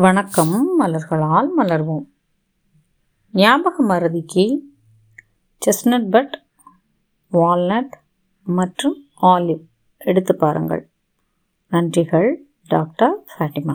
வணக்கம் மலர்களால் மலர்வோம். ஞாபக மருதிக்கு செஸ்னட் பட் வால்நட் மற்றும் ஆலிவ் எடுத்து பாருங்கள். நன்றிகள் டாக்டர் ஃபேட்டிமா